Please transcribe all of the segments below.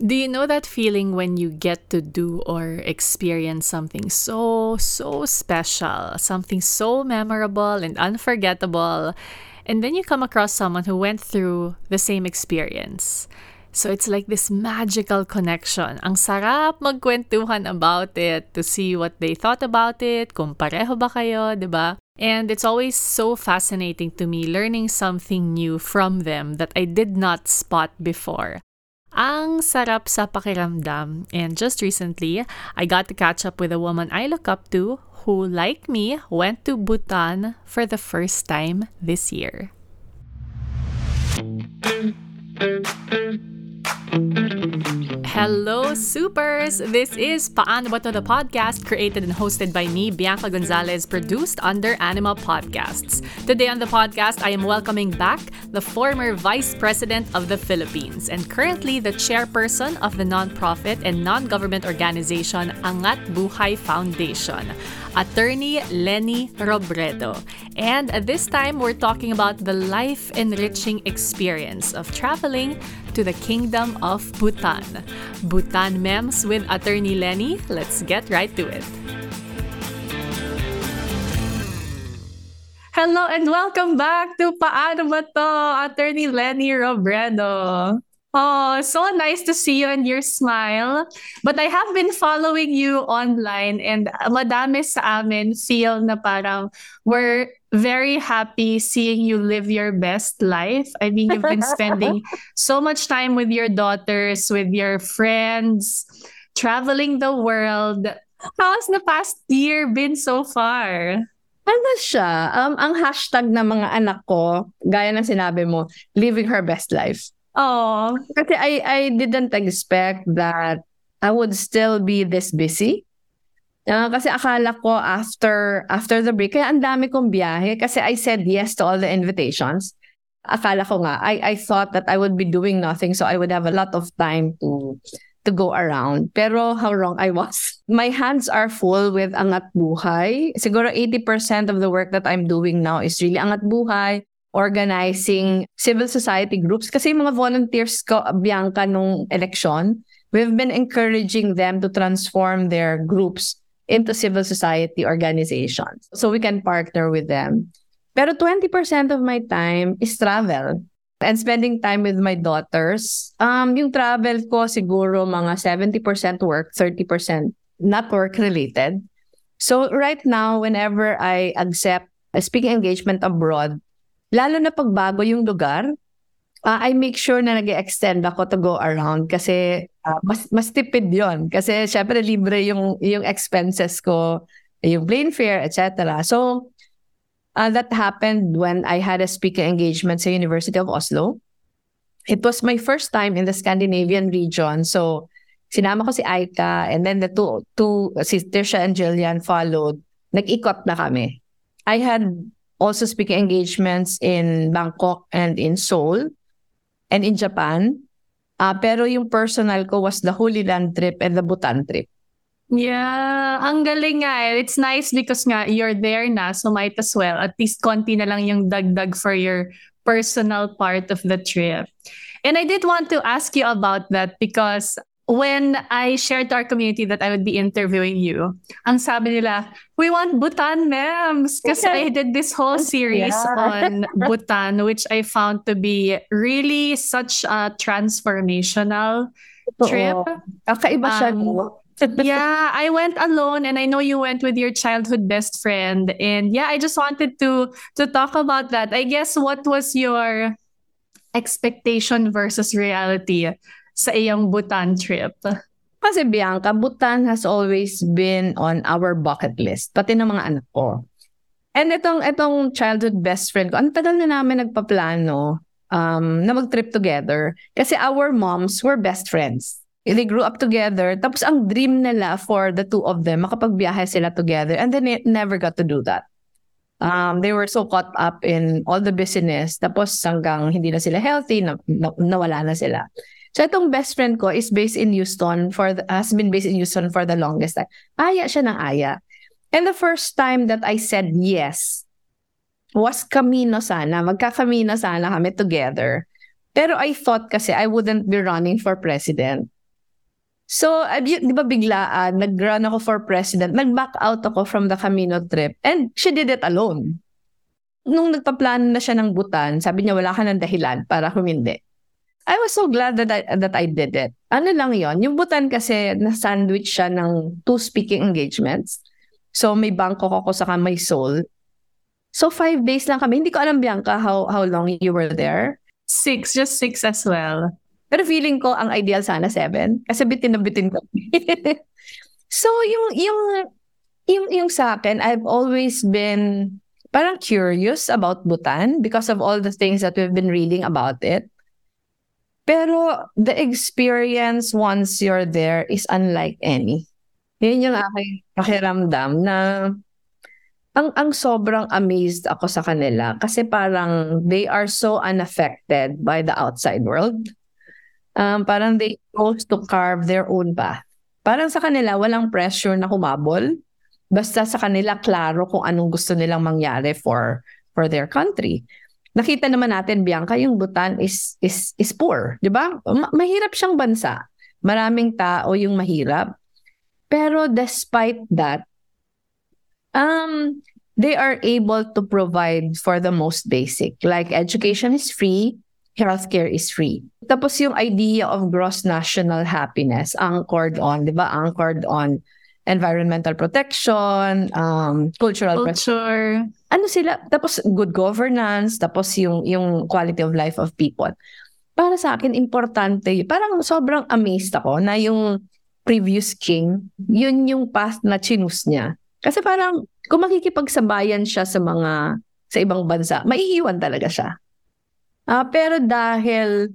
Do you know that feeling when you get to do or experience something so, so special, something so memorable and unforgettable, and then you come across someone who went through the same experience? So it's like this magical connection. Ang sarap magkwentuhan about it, to see what they thought about it, kung pareho ba kayo, di ba? And it's always so fascinating to me learning something new from them that I did not spot before. Ang sarap sa pakiramdam. And just recently, I got to catch up with a woman I look up to who, like me, went to Bhutan for the first time this year. Hello, supers! This is Paano Ba To the podcast, created and hosted by me, Bianca Gonzalez, produced under Anima Podcasts. Today on the podcast, I am welcoming back the former Vice President of the Philippines and currently the chairperson of the nonprofit and non-government organization Angat Buhay Foundation, attorney Lenny Robredo. And this time, we're talking about the life-enriching experience of traveling to the Kingdom of Bhutan. Bhutan Mems with attorney Lenny. Let's get right to it. Hello and welcome back to Paano Ba To? Attorney Lenny Robredo. Oh, so nice to see you and your smile. But I have been following you online and madami sa amin feel na parang we're very happy seeing you live your best life. I mean, you've been spending so much time with your daughters, with your friends, traveling the world. How's the past year been so far? Ano siya? Um, ang hashtag ng mga anak ko, gaya ng sinabi mo, living her best life. Oh, Kasi I, I didn't expect that I would still be this busy. Uh, kasi akala ko after after the break, kaya ang dami kong biyahe kasi I said yes to all the invitations. Akala ko nga, I, I thought that I would be doing nothing so I would have a lot of time to to go around. Pero how wrong I was. My hands are full with Angat Buhay. Siguro 80% of the work that I'm doing now is really Angat Buhay, organizing civil society groups. Kasi mga volunteers ko, Bianca, nung election, we've been encouraging them to transform their groups into civil society organizations. So we can partner with them. Pero 20% of my time is travel and spending time with my daughters. Um, yung travel ko siguro mga 70% work, 30% not work related. So right now, whenever I accept a speaking engagement abroad, lalo na pagbago yung lugar, uh, I make sure na nag extend ako to go around kasi uh, mas, mas tipid yon Kasi syempre libre yung, yung expenses ko, yung plane fare, etc. So, uh, that happened when I had a speaker engagement sa University of Oslo. It was my first time in the Scandinavian region. So, sinama ko si Aika and then the two, two si Tisha and Jillian followed. Nag-ikot na kami. I had also speaking engagements in Bangkok and in Seoul and in Japan. Uh, pero yung personal ko was the Holy Land trip and the Bhutan trip. Yeah, ang galing nga eh. It's nice because nga you're there na, so might as well. At least konti na lang yung dagdag for your personal part of the trip. And I did want to ask you about that because when I shared to our community that I would be interviewing you, ang sabi nila, we want Bhutan memes. Kasi I did this whole series Yeah. on Bhutan, which I found to be really such a transformational trip. Kakaiba siya. Um, no? yeah, I went alone and I know you went with your childhood best friend. And yeah, I just wanted to to talk about that. I guess what was your expectation versus reality sa iyong Bhutan trip? Kasi Bianca, Bhutan has always been on our bucket list, pati ng mga anak ko. And itong, itong childhood best friend ko, ang tagal na namin nagpaplano um, na mag-trip together. Kasi our moms were best friends. They grew up together. Tapos ang dream nila for the two of them, makapagbiyahe sila together. And then they never got to do that. Um, they were so caught up in all the business. Tapos hanggang hindi na sila healthy, na, na, nawala na sila. So itong best friend ko is based in Houston for the, has been based in Houston for the longest time. Aya siya ng aya. And the first time that I said yes was Camino sana. Magka-Camino sana kami together. Pero I thought kasi I wouldn't be running for president. So, di ba biglaan, nag-run ako for president, nag-back out ako from the Camino trip, and she did it alone. Nung nagpaplano na siya ng Butan, sabi niya wala ka ng dahilan para humindi. I was so glad that I, that I did it. Ano lang yon Yung Butan kasi, na-sandwich siya ng two speaking engagements. So, may Bangkok ako sa may Seoul. So, five days lang kami. Hindi ko alam, Bianca, how, how long you were there. Six, just six as well. Pero feeling ko ang ideal sana seven. Kasi bitin na bitin ko. so, yung, yung, yung, yung sa akin, I've always been parang curious about Bhutan because of all the things that we've been reading about it. Pero the experience once you're there is unlike any. Yun yung aking pakiramdam na ang ang sobrang amazed ako sa kanila kasi parang they are so unaffected by the outside world um, parang they chose to carve their own path. Parang sa kanila, walang pressure na humabol. Basta sa kanila, klaro kung anong gusto nilang mangyari for for their country. Nakita naman natin, Bianca, yung Bhutan is is is poor, 'di ba? Ma- mahirap siyang bansa. Maraming tao yung mahirap. Pero despite that, um they are able to provide for the most basic. Like education is free, healthcare is free. Tapos yung idea of gross national happiness anchored on, di ba? Anchored on environmental protection, um, cultural culture. ano sila? Tapos good governance, tapos yung yung quality of life of people. Para sa akin importante, parang sobrang amazed ako na yung previous king, yun yung path na chinus niya. Kasi parang kung makikipagsabayan siya sa mga sa ibang bansa, maiiwan talaga siya. Uh, pero dahil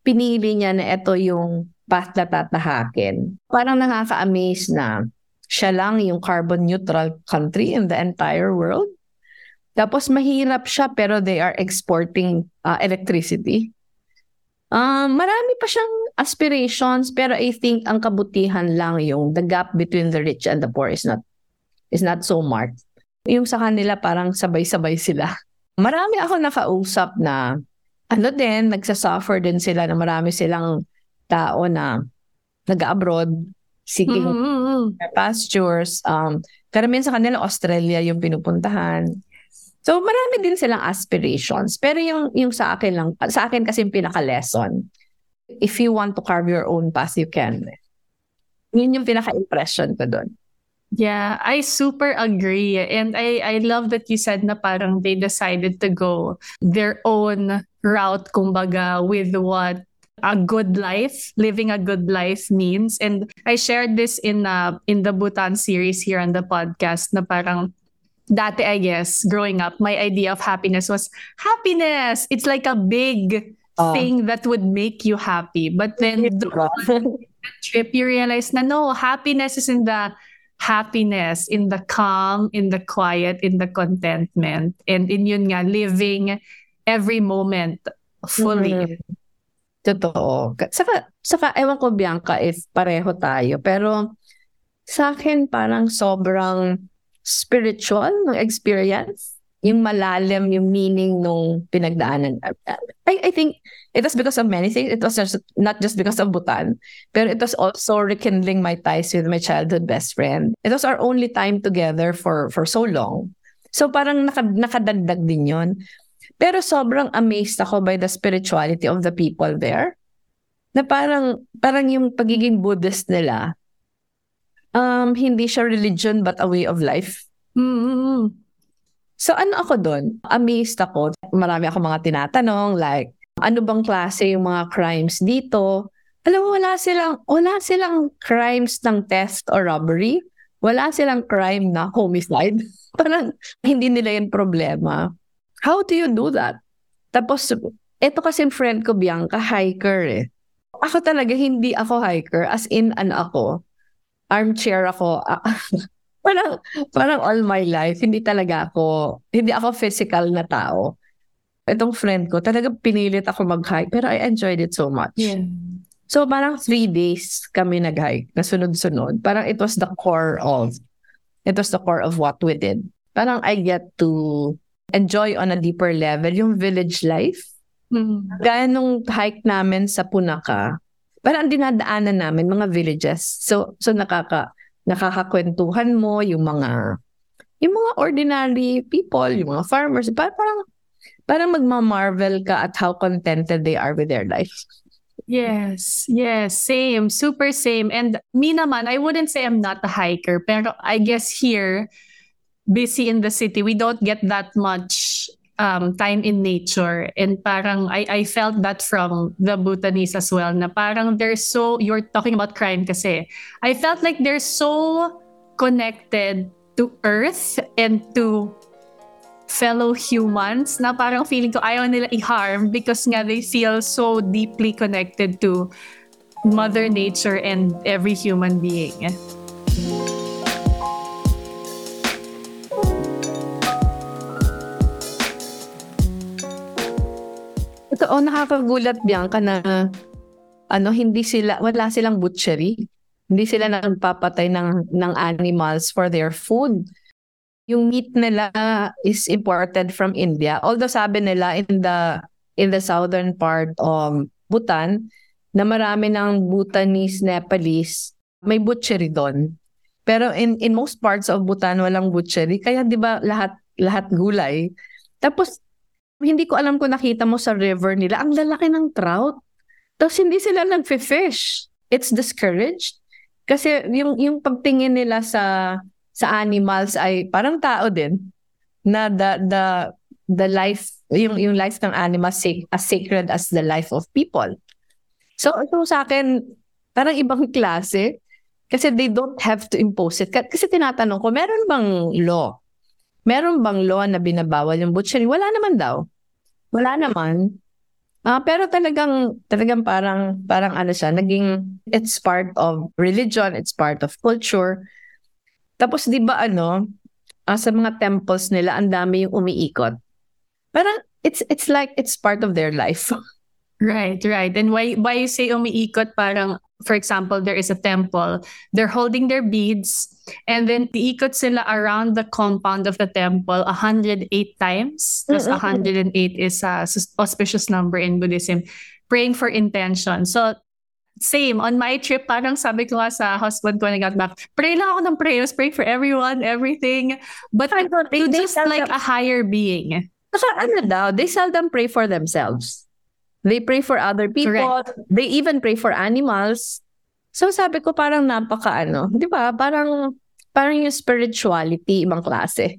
pinili niya na ito yung path na tatahakin, parang nakaka-amaze na siya lang yung carbon neutral country in the entire world. Tapos mahirap siya pero they are exporting uh, electricity. Um, marami pa siyang aspirations pero I think ang kabutihan lang yung the gap between the rich and the poor is not is not so marked. Yung sa kanila parang sabay-sabay sila. Marami ako nakausap na ano din, nagsasuffer din sila na marami silang tao na nag-abroad, seeking mm-hmm. Pastures. Um, karamihan sa kanila, Australia yung pinupuntahan. So, marami din silang aspirations. Pero yung, yung sa akin lang, sa akin kasi yung pinaka-lesson, if you want to carve your own path, you can. Yun yung pinaka-impression ko doon. Yeah, I super agree. And I, I love that you said na parang they decided to go their own route, kumbaga, with what a good life, living a good life means. And I shared this in uh, in the Bhutan series here on the podcast na parang dati, I guess, growing up, my idea of happiness was happiness. It's like a big uh, thing that would make you happy. But then the trip, you realize na no, happiness is in the happiness, in the calm, in the quiet, in the contentment, and in yun nga, living every moment fully. Mm-hmm. Totoo. Saka, saka, ewan ko, Bianca, if pareho tayo, pero sa akin parang sobrang spiritual ng experience yung malalim yung meaning nung pinagdaanan. I, I think it was because of many things. It was just, not just because of Bhutan, but it was also rekindling my ties with my childhood best friend. It was our only time together for for so long. So parang naka, nakadagdag din yon. Pero sobrang amazed ako by the spirituality of the people there. Na parang, parang yung pagiging Buddhist nila, um, hindi siya religion but a way of life. Mm-hmm So ano ako doon? Amazed ako. Marami ako mga tinatanong like, ano bang klase yung mga crimes dito? Alam mo, wala silang, wala silang crimes ng theft or robbery. Wala silang crime na homicide. Parang hindi nila yung problema. How do you do that? Tapos, ito kasi friend ko, Bianca, hiker eh. Ako talaga, hindi ako hiker. As in, ano ako, armchair ako. parang, parang all my life, hindi talaga ako, hindi ako physical na tao. Itong friend ko, talaga pinilit ako mag-hike, pero I enjoyed it so much. Yeah. So parang three days kami nag-hike na sunod-sunod. Parang it was the core of, it was the core of what we did. Parang I get to enjoy on a deeper level yung village life. Mm-hmm. Gaya nung hike namin sa Punaka, parang dinadaanan namin mga villages. So so nakaka nakakakwentuhan mo yung mga yung mga ordinary people, yung mga farmers, parang parang, parang magma-marvel ka at how contented they are with their life. Yes, yes, same, super same. And me naman, I wouldn't say I'm not a hiker, pero I guess here, busy in the city, we don't get that much um, time in nature. And parang I, I felt that from the Bhutanese as well, na parang they're so, you're talking about crime kasi, I felt like they're so connected to earth and to fellow humans na parang feeling ko ayaw nila i-harm because nga they feel so deeply connected to Mother Nature and every human being. Totoo, nakakagulat Bianca na ano, hindi sila, wala silang butchery. Hindi sila nagpapatay ng, ng animals for their food. Yung meat nila is imported from India. Although sabi nila in the in the southern part of Bhutan, na marami ng Bhutanese, Nepalese, may butchery doon. Pero in in most parts of Bhutan walang butchery kaya 'di ba lahat lahat gulay. Tapos hindi ko alam kung nakita mo sa river nila, ang lalaki ng trout. Tapos hindi sila nagfi-fish. It's discouraged. Kasi yung, yung pagtingin nila sa sa animals ay parang tao din na the the the life yung yung life ng animals as sacred as the life of people. So ito sa akin parang ibang klase kasi they don't have to impose it. Kasi tinatanong ko, meron bang law? Meron bang law na binabawal yung butchery? Wala naman daw. Wala naman. Uh, pero talagang talagang parang parang ano siya, naging it's part of religion, it's part of culture. Tapos 'di ba ano, uh, sa mga temples nila ang dami yung umiikot. Parang it's it's like it's part of their life. Right, right. And why why you say umiikot parang for example there is a temple, they're holding their beads and then iikot sila around the compound of the temple 108 times. Because 108 is a auspicious number in Buddhism, praying for intention. So same on my trip parang sabi ko nga sa husband ko when I got back pray lang ako ng prayers pray for everyone everything but I don't, they, just like a higher being Kasi ano daw they seldom pray for themselves They pray for other people. Correct. They even pray for animals. So sabi ko parang napaka ano, 'di ba? Parang parang yung spirituality ibang klase.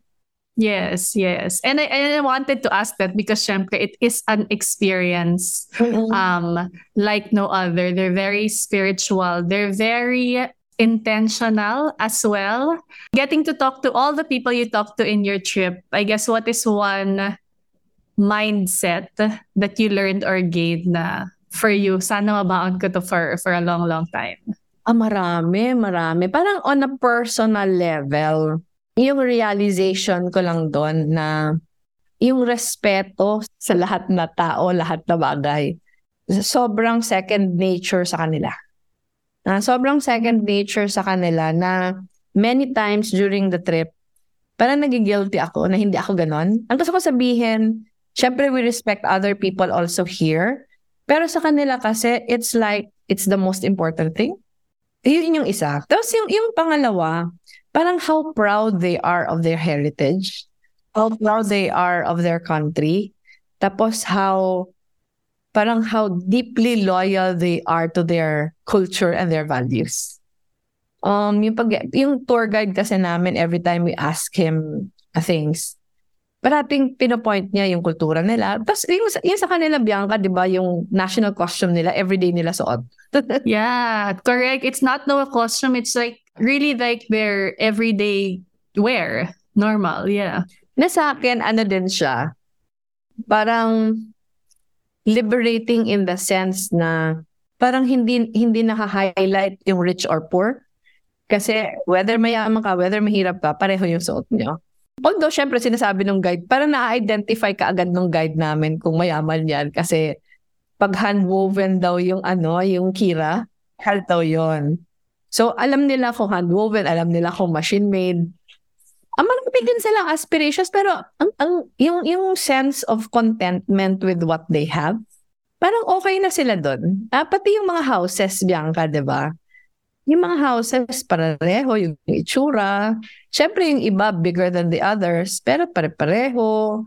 Yes, yes. And I, and I wanted to ask that because syempre it is an experience um like no other. They're very spiritual. They're very intentional as well. Getting to talk to all the people you talk to in your trip. I guess what is one mindset that you learned or gained na for you, sana mabaon ko to for, for a long, long time? Ah, marami, marami. Parang on a personal level, yung realization ko lang doon na yung respeto sa lahat na tao, lahat na bagay, sobrang second nature sa kanila. Na sobrang second nature sa kanila na many times during the trip, parang nagigilty ako na hindi ako ganon. Ang gusto ko sabihin, Siyempre, we respect other people also here. Pero sa kanila kasi, it's like, it's the most important thing. Yun yung isa. Tapos yung, yung pangalawa, parang how proud they are of their heritage. How proud they are of their country. Tapos how, parang how deeply loyal they are to their culture and their values. Um, yung, pag, yung tour guide kasi namin, every time we ask him things, parating pinopoint niya yung kultura nila. Tapos yung, yung sa kanila, Bianca, di ba, yung national costume nila, everyday nila suot. yeah, correct. It's not no costume. It's like really like their everyday wear. Normal, yeah. Na sa akin, ano din siya, parang liberating in the sense na parang hindi hindi naka-highlight yung rich or poor. Kasi whether mayaman ka, whether mahirap ka, pareho yung suot niyo. Although, syempre, sinasabi ng guide, parang na-identify ka agad ng guide namin kung mayaman yan. Kasi pag handwoven daw yung ano, yung kira, health daw yun. So, alam nila kung handwoven, alam nila kung machine-made. Ang marami din silang aspirations, pero ang, ang, yung, yung sense of contentment with what they have, parang okay na sila doon. Ah, pati yung mga houses, Bianca, di ba? Yung mga houses, pareho, yung itsura. Siyempre, yung iba bigger than the others, pero pare-pareho.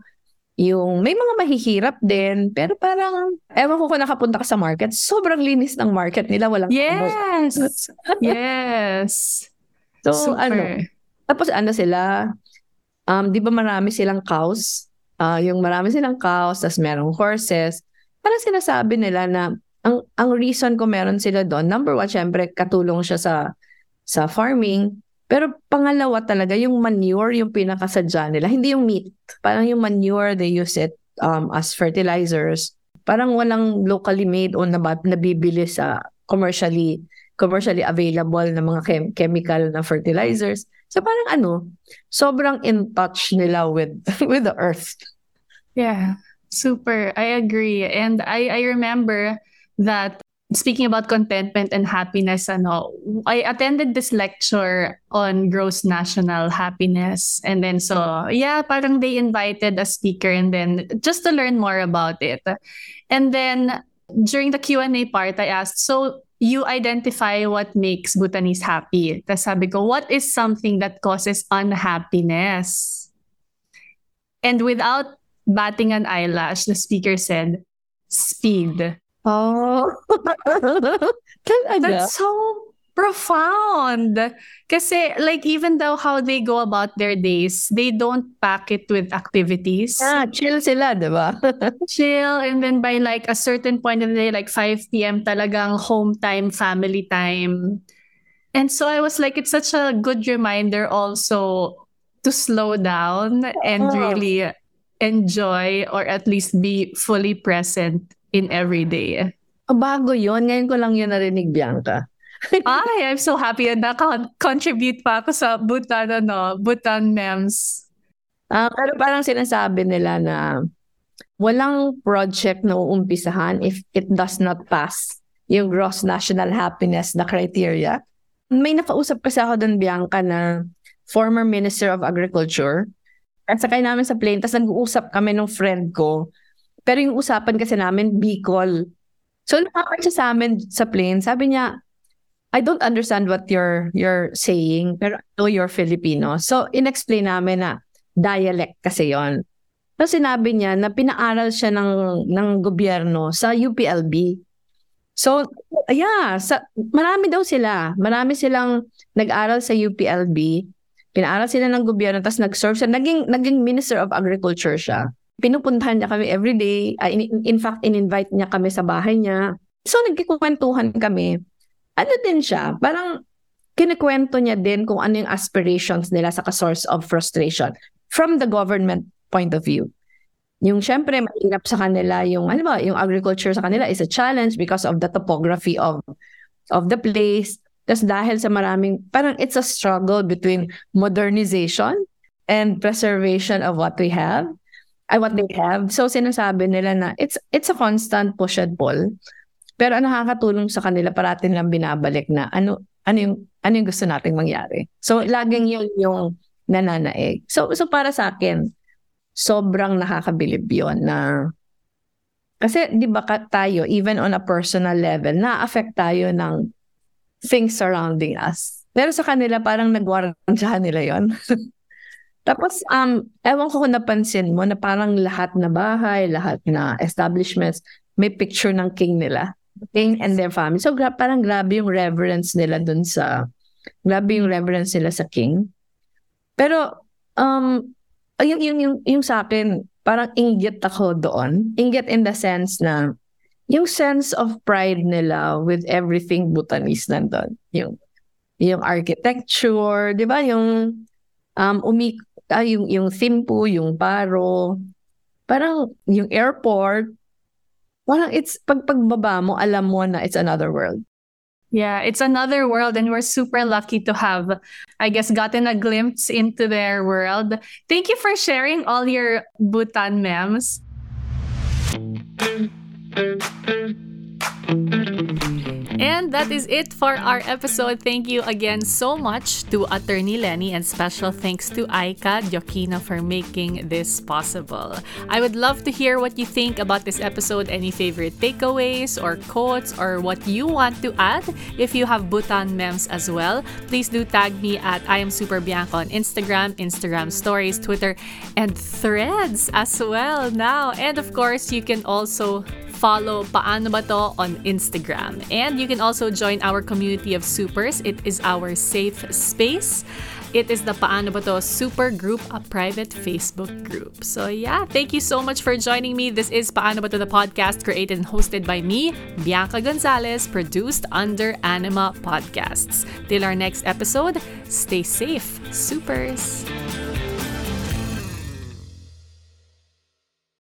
Yung may mga mahihirap din, pero parang, ewan ko kung nakapunta ka sa market, sobrang linis ng market nila. Walang Yes! yes! So, Super. ano, tapos ano sila, um, di ba marami silang cows? Ah, yung marami silang cows, tapos merong horses. Parang sinasabi nila na ang ang reason ko meron sila doon, number one, syempre katulong siya sa sa farming. Pero pangalawa talaga, yung manure yung pinakasadya nila. Hindi yung meat. Parang yung manure, they use it um, as fertilizers. Parang walang locally made o nab- nabibili sa commercially commercially available na mga chem- chemical na fertilizers. So parang ano, sobrang in touch nila with with the earth. Yeah, super. I agree. And I, I remember that speaking about contentment and happiness, ano, I attended this lecture on gross national happiness. And then so, yeah, parang they invited a speaker and then just to learn more about it. And then during the Q&A part, I asked, so you identify what makes Bhutanese happy. Tapos sabi ko, what is something that causes unhappiness? And without batting an eyelash, the speaker said, speed. Oh. Talaga? That's so profound. Kasi like even though how they go about their days, they don't pack it with activities. Ah, chill sila, di ba? Chill and then by like a certain point in the day, like 5 p.m. talagang home time, family time. And so I was like, it's such a good reminder also to slow down and Oo. really enjoy or at least be fully present in every day. Oh, bago yun. Ngayon ko lang yun narinig, Bianca. Ay, I'm so happy na naka-contribute pa ako sa Bhutan, ano, Bhutan memes. Ah, pero parang sinasabi nila na walang project na uumpisahan if it does not pass yung gross national happiness na criteria. May nakausap kasi ako doon, Bianca, na former Minister of Agriculture. At sakay namin sa plane, tapos nag-uusap kami ng friend ko. Pero yung usapan kasi namin, Bicol. So, nakapag siya sa amin sa plane, sabi niya, I don't understand what you're you're saying, pero I know you're Filipino. So, inexplain namin na dialect kasi yon. Tapos sinabi niya na pinaaral siya ng, ng gobyerno sa UPLB. So, yeah, sa, marami daw sila. Marami silang nag-aral sa UPLB. Pinaaral sila ng gobyerno, tapos nag-serve siya. Naging, naging Minister of Agriculture siya. Pinupuntahan niya kami every day. Ah, in, in fact, in-invite niya kami sa bahay niya. So, nagkikwentuhan kami. Ano din siya, parang kinikwento niya din kung ano yung aspirations nila sa source of frustration from the government point of view. Yung syempre, mahirap sa kanila yung, ano ba, yung agriculture sa kanila is a challenge because of the topography of of the place. Tapos dahil sa maraming, parang it's a struggle between modernization and preservation of what we have, ay what they have. So sinasabi nila na it's it's a constant push and pull. Pero ang nakakatulong sa kanila parati nilang binabalik na ano ano yung ano yung gusto nating mangyari. So laging yun yung nananaig. So so para sa akin sobrang nakakabilib yon na kasi 'di ba tayo even on a personal level na-affect tayo ng things surrounding us. Pero sa kanila parang nagwarantyahan nila yon. Tapos, um, ewan ko kung napansin mo na parang lahat na bahay, lahat na establishments, may picture ng king nila. King and their family. So, gra- parang grabe yung reverence nila dun sa, grabe yung reverence nila sa king. Pero, um, yung, yung, yung, yung sa akin, parang inggit ako doon. Inggit in the sense na, yung sense of pride nila with everything Bhutanese nandun. Yung, yung architecture, di ba? Yung, um, umi, ah, yung, yung Thimpu, yung Paro, parang yung airport, parang it's, pag pagbaba mo, alam mo na it's another world. Yeah, it's another world, and we're super lucky to have, I guess, gotten a glimpse into their world. Thank you for sharing all your Bhutan memes. Mm. And that is it for our episode. Thank you again so much to Attorney Lenny and special thanks to Aika Diokina for making this possible. I would love to hear what you think about this episode, any favorite takeaways or quotes or what you want to add. If you have Bhutan memes as well, please do tag me at I am Super Bianca on Instagram, Instagram stories, Twitter, and threads as well now. And of course, you can also follow Paano Ba To on Instagram. And you can also join our community of supers. It is our safe space. It is the Paano Ba To Super Group, a private Facebook group. So yeah, thank you so much for joining me. This is Paano Ba To the podcast created and hosted by me, Bianca Gonzalez, produced under Anima Podcasts. Till our next episode, stay safe, supers.